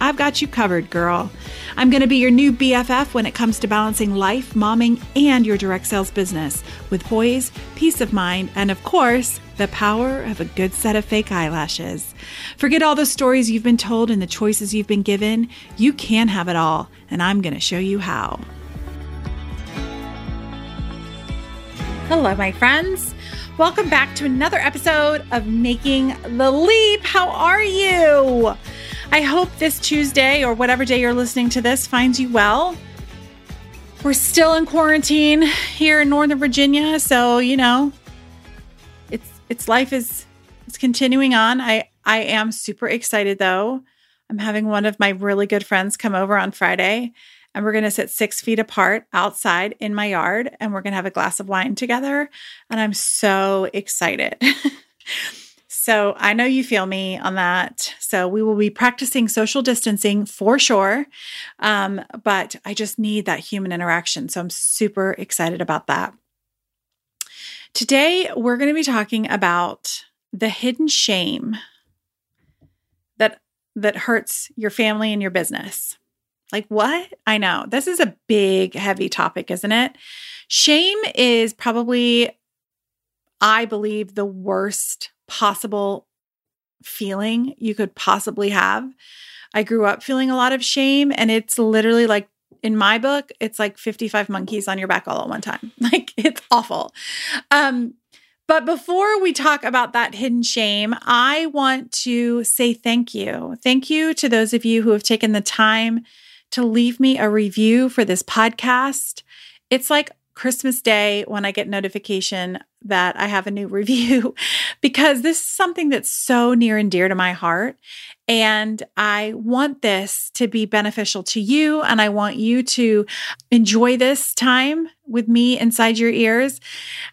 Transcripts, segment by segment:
I've got you covered, girl. I'm going to be your new BFF when it comes to balancing life, momming, and your direct sales business with poise, peace of mind, and of course, the power of a good set of fake eyelashes. Forget all the stories you've been told and the choices you've been given. You can have it all, and I'm going to show you how. Hello, my friends. Welcome back to another episode of Making the Leap. How are you? I hope this Tuesday or whatever day you're listening to this finds you well. We're still in quarantine here in Northern Virginia, so you know, it's it's life is it's continuing on. I I am super excited though. I'm having one of my really good friends come over on Friday and we're going to sit six feet apart outside in my yard and we're going to have a glass of wine together. And I'm so excited. So I know you feel me on that. So we will be practicing social distancing for sure. Um, but I just need that human interaction. So I'm super excited about that. Today, we're going to be talking about the hidden shame that that hurts your family and your business. Like what? I know. This is a big heavy topic, isn't it? Shame is probably I believe the worst possible feeling you could possibly have. I grew up feeling a lot of shame, and it's literally like in my book, it's like 55 monkeys on your back all at one time. Like it's awful. Um, but before we talk about that hidden shame, I want to say thank you. Thank you to those of you who have taken the time to leave me a review for this podcast. It's like Christmas Day when I get notification that I have a new review because this is something that's so near and dear to my heart. And I want this to be beneficial to you. And I want you to enjoy this time with me inside your ears.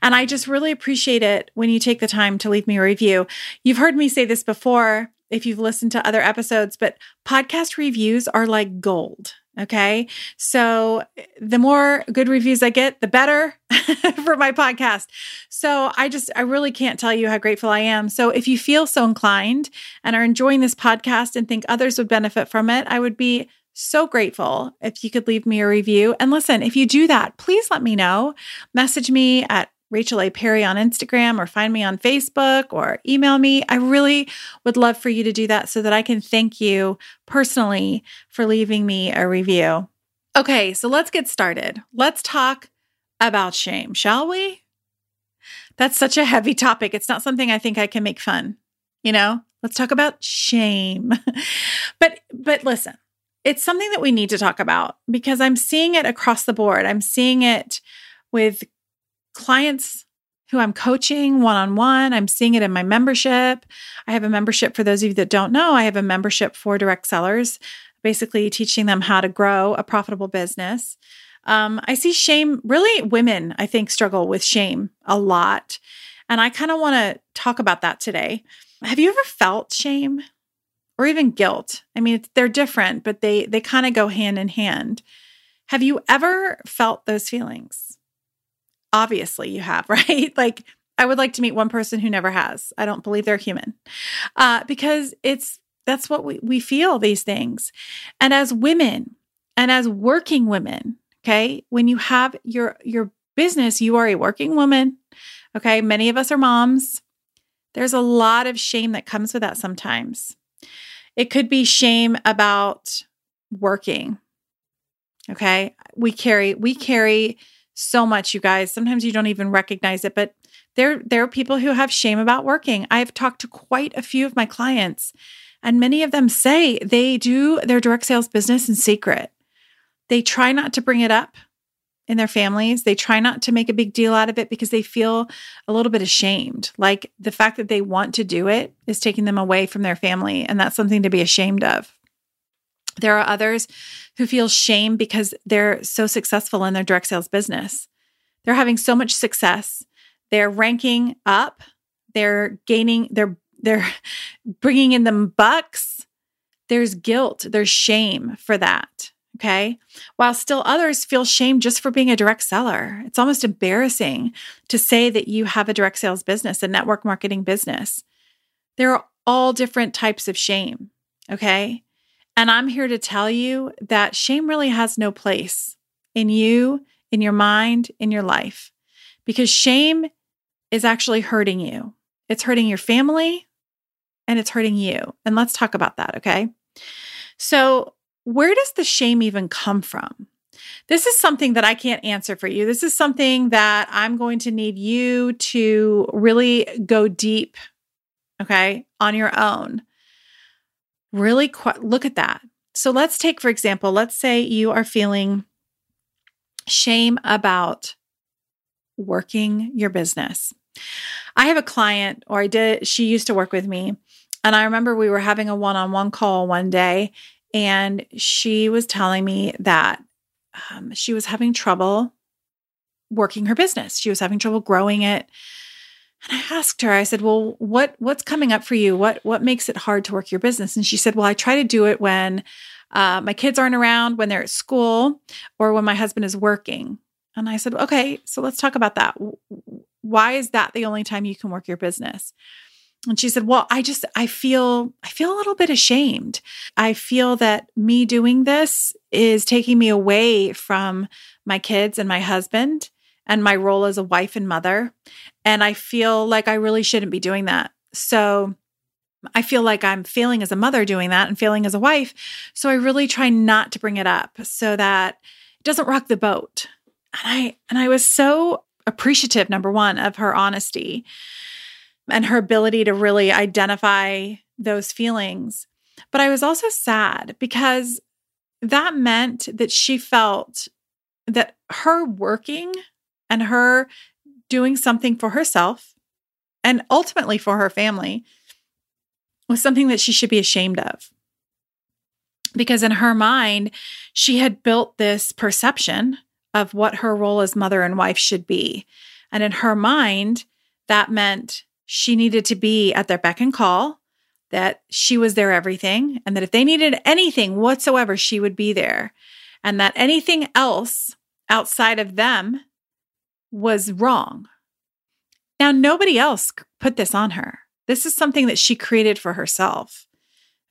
And I just really appreciate it when you take the time to leave me a review. You've heard me say this before if you've listened to other episodes, but podcast reviews are like gold. Okay. So the more good reviews I get, the better for my podcast. So I just, I really can't tell you how grateful I am. So if you feel so inclined and are enjoying this podcast and think others would benefit from it, I would be so grateful if you could leave me a review. And listen, if you do that, please let me know. Message me at Rachel A. Perry on Instagram or find me on Facebook or email me. I really would love for you to do that so that I can thank you personally for leaving me a review. Okay, so let's get started. Let's talk about shame, shall we? That's such a heavy topic. It's not something I think I can make fun. You know, let's talk about shame. but but listen, it's something that we need to talk about because I'm seeing it across the board. I'm seeing it with clients who I'm coaching one on one. I'm seeing it in my membership. I have a membership for those of you that don't know. I have a membership for direct sellers, basically teaching them how to grow a profitable business. Um, I see shame, really, women, I think, struggle with shame a lot. And I kind of want to talk about that today. Have you ever felt shame or even guilt? I mean, they're different, but they they kind of go hand in hand. Have you ever felt those feelings? Obviously, you have, right? like, I would like to meet one person who never has. I don't believe they're human uh, because it's that's what we, we feel these things. And as women and as working women, okay, when you have your your business, you are a working woman. Okay, many of us are moms. There's a lot of shame that comes with that sometimes. It could be shame about working. Okay? We carry we carry so much, you guys. Sometimes you don't even recognize it, but there, there are people who have shame about working. I've talked to quite a few of my clients, and many of them say they do their direct sales business in secret. They try not to bring it up in their families. They try not to make a big deal out of it because they feel a little bit ashamed. Like the fact that they want to do it is taking them away from their family, and that's something to be ashamed of. There are others who feel shame because they're so successful in their direct sales business. They're having so much success. They're ranking up. They're gaining, they're, they're bringing in them bucks. There's guilt, there's shame for that. Okay. While still others feel shame just for being a direct seller. It's almost embarrassing to say that you have a direct sales business, a network marketing business. There are all different types of shame. Okay. And I'm here to tell you that shame really has no place in you, in your mind, in your life, because shame is actually hurting you. It's hurting your family and it's hurting you. And let's talk about that. Okay. So, where does the shame even come from? This is something that I can't answer for you. This is something that I'm going to need you to really go deep, okay, on your own. Really qu- look at that. So let's take, for example, let's say you are feeling shame about working your business. I have a client, or I did, she used to work with me. And I remember we were having a one on one call one day, and she was telling me that um, she was having trouble working her business. She was having trouble growing it. And I asked her, I said, "Well, what what's coming up for you? What what makes it hard to work your business?" And she said, "Well, I try to do it when uh, my kids aren't around, when they're at school, or when my husband is working." And I said, "Okay, so let's talk about that. Why is that the only time you can work your business?" and she said well i just i feel i feel a little bit ashamed i feel that me doing this is taking me away from my kids and my husband and my role as a wife and mother and i feel like i really shouldn't be doing that so I feel like I'm failing as a mother doing that and failing as a wife. So I really try not to bring it up so that it doesn't rock the boat. And I and I was so appreciative number 1 of her honesty and her ability to really identify those feelings. But I was also sad because that meant that she felt that her working and her doing something for herself and ultimately for her family was something that she should be ashamed of. Because in her mind, she had built this perception of what her role as mother and wife should be. And in her mind, that meant she needed to be at their beck and call, that she was their everything, and that if they needed anything whatsoever, she would be there, and that anything else outside of them was wrong. Now, nobody else put this on her. This is something that she created for herself.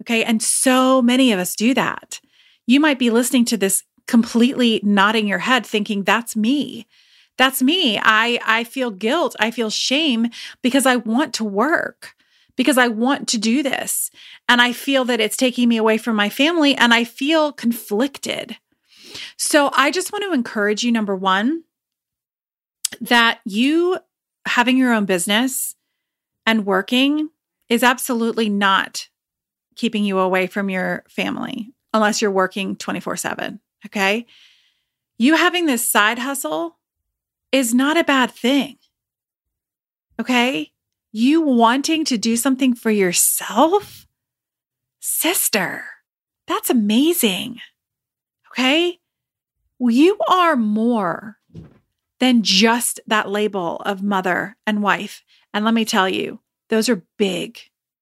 Okay. And so many of us do that. You might be listening to this completely nodding your head, thinking, that's me. That's me. I I feel guilt. I feel shame because I want to work because I want to do this. And I feel that it's taking me away from my family and I feel conflicted. So I just want to encourage you number 1 that you having your own business and working is absolutely not keeping you away from your family unless you're working 24/7, okay? You having this side hustle is not a bad thing. Okay? You wanting to do something for yourself? Sister, that's amazing. Okay? You are more than just that label of mother and wife. And let me tell you, those are big,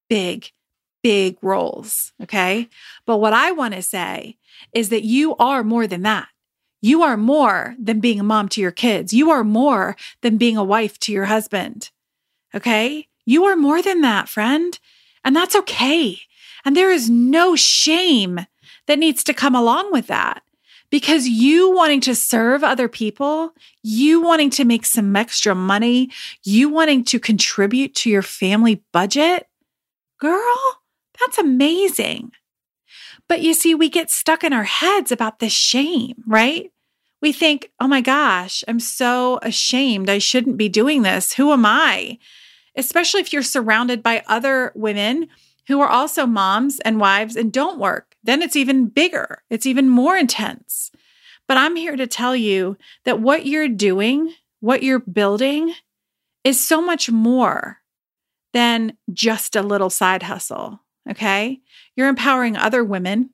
big, big roles. Okay. But what I want to say is that you are more than that. You are more than being a mom to your kids. You are more than being a wife to your husband. Okay? You are more than that, friend. And that's okay. And there is no shame that needs to come along with that because you wanting to serve other people, you wanting to make some extra money, you wanting to contribute to your family budget, girl, that's amazing. But you see, we get stuck in our heads about the shame, right? We think, oh my gosh, I'm so ashamed. I shouldn't be doing this. Who am I? Especially if you're surrounded by other women who are also moms and wives and don't work. Then it's even bigger, it's even more intense. But I'm here to tell you that what you're doing, what you're building, is so much more than just a little side hustle. Okay. You're empowering other women.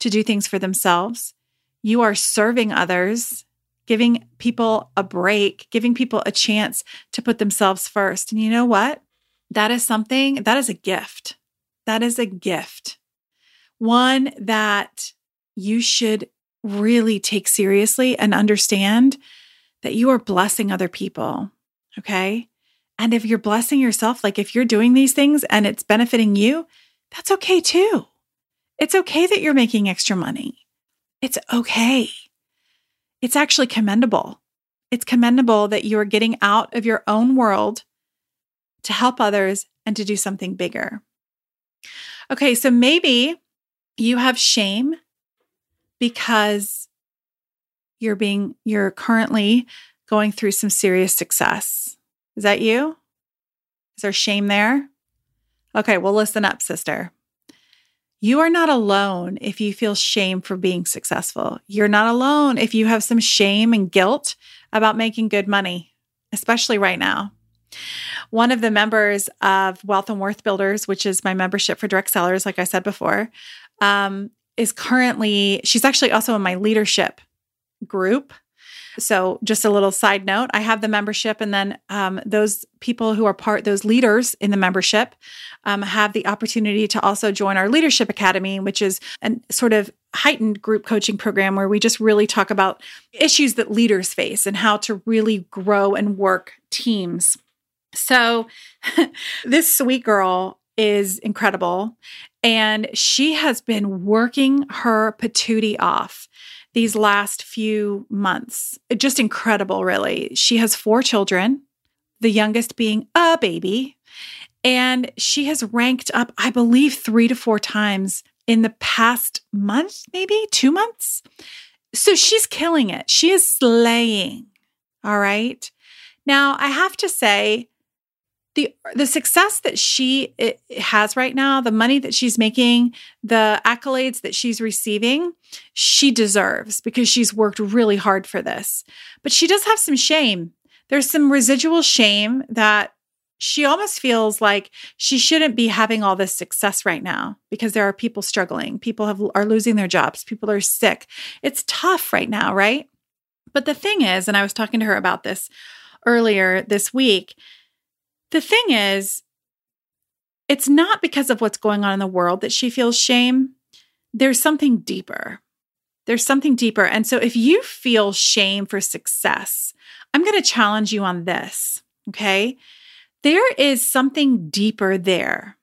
to do things for themselves. You are serving others, giving people a break, giving people a chance to put themselves first. And you know what? That is something that is a gift. That is a gift. One that you should really take seriously and understand that you are blessing other people. Okay. And if you're blessing yourself, like if you're doing these things and it's benefiting you, that's okay too. It's okay that you're making extra money. It's okay. It's actually commendable. It's commendable that you are getting out of your own world to help others and to do something bigger. Okay, so maybe you have shame because you're being you're currently going through some serious success. Is that you? Is there shame there? Okay, well listen up, sister. You are not alone if you feel shame for being successful. You're not alone if you have some shame and guilt about making good money, especially right now. One of the members of Wealth and Worth Builders, which is my membership for direct sellers, like I said before, um, is currently, she's actually also in my leadership group. So, just a little side note I have the membership, and then um, those people who are part, those leaders in the membership, um, have the opportunity to also join our Leadership Academy, which is a sort of heightened group coaching program where we just really talk about issues that leaders face and how to really grow and work teams. So, this sweet girl is incredible. And she has been working her patootie off these last few months. Just incredible, really. She has four children, the youngest being a baby. And she has ranked up, I believe, three to four times in the past month, maybe two months. So she's killing it. She is slaying. All right. Now, I have to say, the the success that she has right now, the money that she's making, the accolades that she's receiving, she deserves because she's worked really hard for this. But she does have some shame. There's some residual shame that she almost feels like she shouldn't be having all this success right now because there are people struggling. People have are losing their jobs. People are sick. It's tough right now, right? But the thing is, and I was talking to her about this earlier this week, the thing is, it's not because of what's going on in the world that she feels shame. There's something deeper. There's something deeper. And so if you feel shame for success, I'm going to challenge you on this. Okay. There is something deeper there.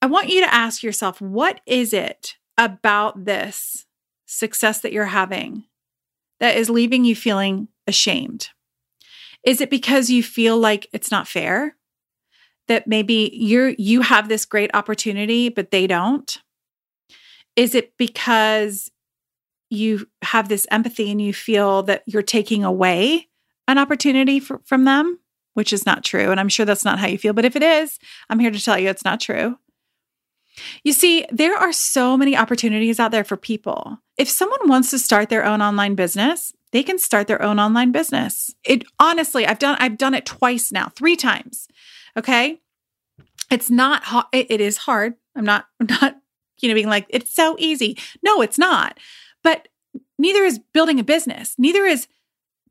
I want you to ask yourself what is it about this success that you're having that is leaving you feeling ashamed? Is it because you feel like it's not fair? That maybe you're you have this great opportunity but they don't? Is it because you have this empathy and you feel that you're taking away an opportunity for, from them, which is not true. And I'm sure that's not how you feel. But if it is, I'm here to tell you it's not true. You see, there are so many opportunities out there for people. If someone wants to start their own online business, they can start their own online business. It honestly, I've done I've done it twice now, 3 times. Okay? It's not it is hard. I'm not I'm not you know being like it's so easy. No, it's not. But neither is building a business. Neither is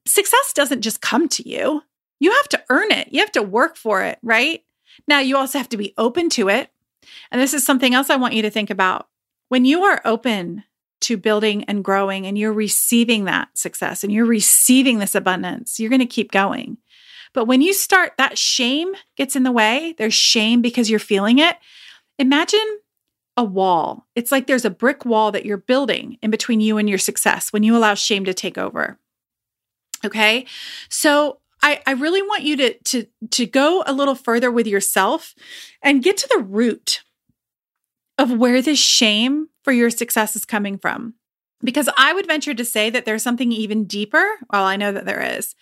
success doesn't just come to you. You have to earn it. You have to work for it, right? Now, you also have to be open to it. And this is something else I want you to think about. When you are open to building and growing and you're receiving that success and you're receiving this abundance, you're going to keep going. But when you start, that shame gets in the way. There's shame because you're feeling it. Imagine a wall. It's like there's a brick wall that you're building in between you and your success when you allow shame to take over. Okay. So I, I really want you to, to, to go a little further with yourself and get to the root of where this shame for your success is coming from. Because I would venture to say that there's something even deeper. Well, I know that there is.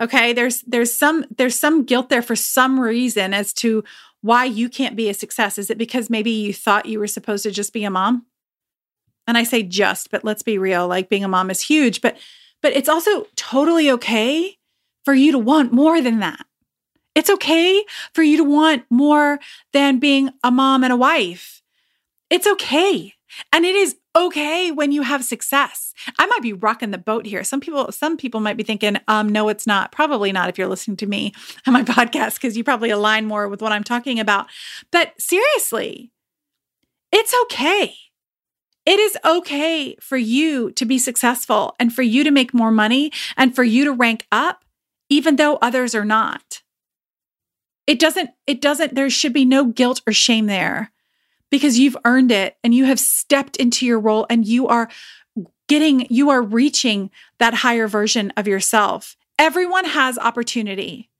Okay, there's there's some there's some guilt there for some reason as to why you can't be a success. Is it because maybe you thought you were supposed to just be a mom? And I say just, but let's be real, like being a mom is huge, but but it's also totally okay for you to want more than that. It's okay for you to want more than being a mom and a wife. It's okay And it is okay when you have success. I might be rocking the boat here. Some people, some people might be thinking, um, no, it's not. Probably not if you're listening to me on my podcast, because you probably align more with what I'm talking about. But seriously, it's okay. It is okay for you to be successful and for you to make more money and for you to rank up, even though others are not. It doesn't, it doesn't, there should be no guilt or shame there because you've earned it and you have stepped into your role and you are getting, you are reaching that higher version of yourself. Everyone has opportunity.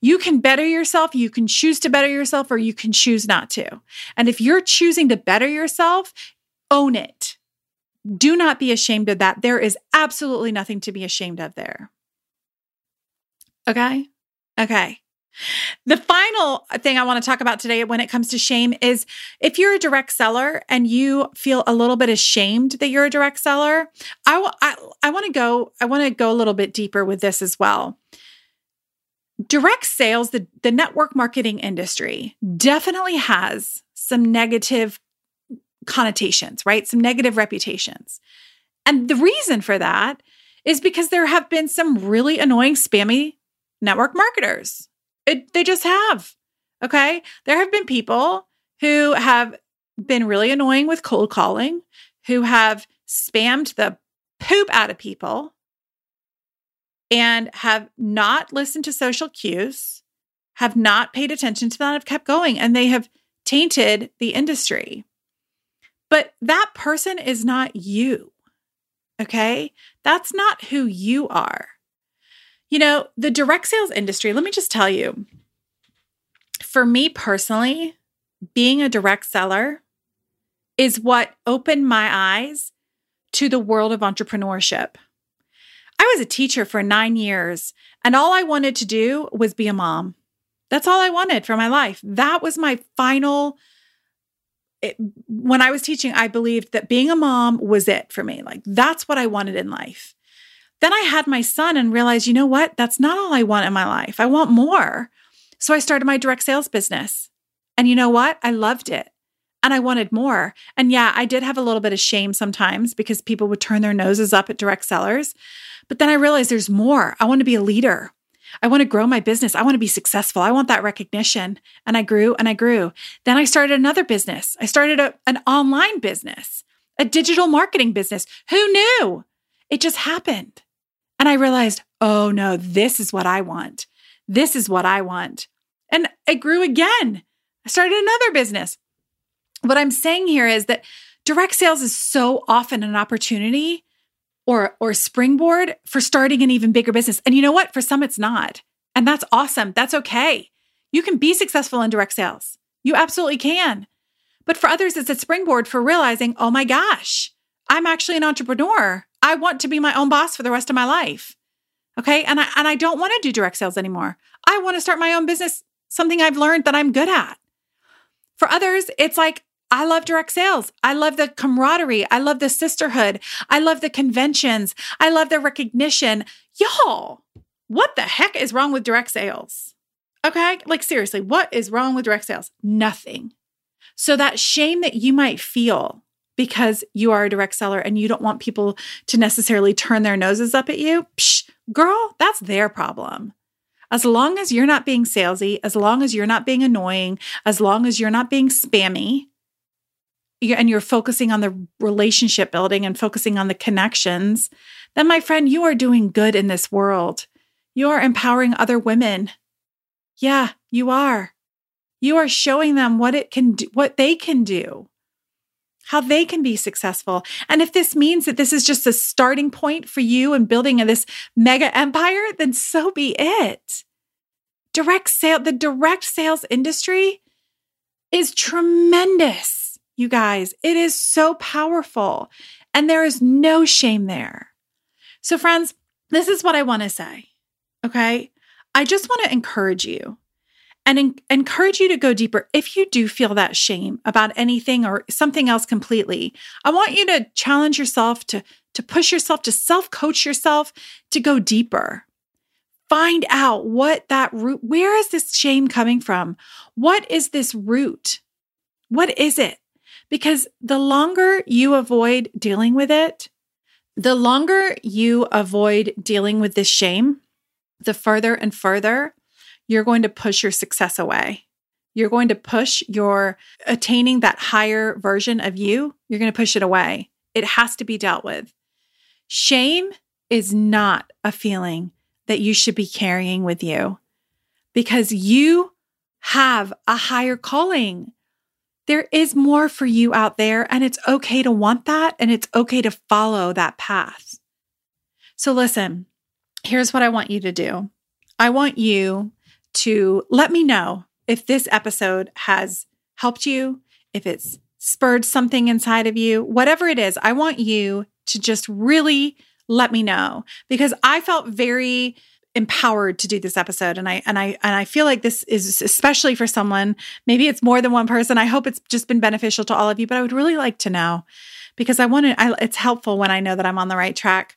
You can better yourself, you can choose to better yourself, or you can choose not to. And if you're choosing to better yourself, own it. Do not be ashamed of that. There is absolutely nothing to be ashamed of there. Okay? Okay. The final thing I want to talk about today when it comes to shame is if you're a direct seller and you feel a little bit ashamed that you're a direct seller, I, I, want to go I want to go a little bit deeper with this as well. Direct sales, the, the network marketing industry definitely has some negative connotations, right? Some negative reputations. And the reason for that is because there have been some really annoying, spammy network marketers it, they just have. Okay. There have been people who have been really annoying with cold calling, who have spammed the poop out of people and have not listened to social cues, have not paid attention to that, have kept going, and they have tainted the industry. But that person is not you. Okay. That's not who you are. You know, the direct sales industry, let me just tell you, for me personally, being a direct seller is what opened my eyes to the world of entrepreneurship. I was a teacher for nine years, and all I wanted to do was be a mom. That's all I wanted for my life. That was my final. It, when I was teaching, I believed that being a mom was it for me. Like, that's what I wanted in life. Then I had my son and realized, you know what? That's not all I want in my life. I want more. So I started my direct sales business. And you know what? I loved it. And I wanted more. And yeah, I did have a little bit of shame sometimes because people would turn their noses up at direct sellers. But then I realized there's more. I want to be a leader. I want to grow my business. I want to be successful. I want that recognition. And I grew and I grew. Then I started another business. I started a, an online business, a digital marketing business. Who knew? It just happened. And I realized, oh no, this is what I want. This is what I want. And it grew again. I started another business. What I'm saying here is that direct sales is so often an opportunity or or springboard for starting an even bigger business. And you know what? For some it's not. And that's awesome. That's okay. You can be successful in direct sales. You absolutely can. But for others it's a springboard for realizing, "Oh my gosh, I'm actually an entrepreneur. I want to be my own boss for the rest of my life. Okay. And I, and I don't want to do direct sales anymore. I want to start my own business, something I've learned that I'm good at. For others, it's like, I love direct sales. I love the camaraderie. I love the sisterhood. I love the conventions. I love the recognition. Y'all, what the heck is wrong with direct sales? Okay. Like, seriously, what is wrong with direct sales? Nothing. So, that shame that you might feel because you are a direct seller and you don't want people to necessarily turn their noses up at you, psh, girl, that's their problem. As long as you're not being salesy, as long as you're not being annoying, as long as you're not being spammy, and you're focusing on the relationship building and focusing on the connections, then my friend, you are doing good in this world. You are empowering other women. Yeah, you are. You are showing them what it can do, what they can do how they can be successful. And if this means that this is just a starting point for you in building this mega empire, then so be it. Direct sale, the direct sales industry is tremendous, you guys. It is so powerful, and there is no shame there. So, friends, this is what I want to say. Okay. I just want to encourage you and en- encourage you to go deeper. If you do feel that shame about anything or something else completely, I want you to challenge yourself to, to push yourself, to self coach yourself, to go deeper. Find out what that root, where is this shame coming from? What is this root? What is it? Because the longer you avoid dealing with it, the longer you avoid dealing with this shame, the further and further you're going to push your success away. You're going to push your attaining that higher version of you, you're going to push it away. It has to be dealt with. Shame is not a feeling that you should be carrying with you because you have a higher calling. There is more for you out there, and it's okay to want that, and it's okay to follow that path. So, listen, here's what I want you to do I want you to let me know if this episode has helped you, if it's spurred something inside of you, whatever it is. I want you to just really let me know because I felt very empowered to do this episode. And I and I and I feel like this is especially for someone maybe it's more than one person. I hope it's just been beneficial to all of you but I would really like to know because I want to I, it's helpful when I know that I'm on the right track.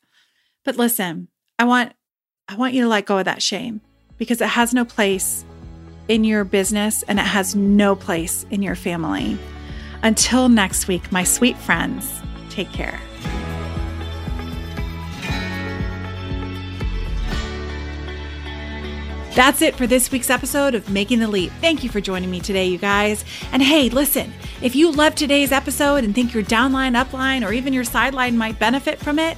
But listen I want I want you to let go of that shame because it has no place in your business and it has no place in your family until next week my sweet friends take care That's it for this week's episode of Making the Leap. Thank you for joining me today, you guys. And hey, listen, if you love today's episode and think your downline, upline, or even your sideline might benefit from it,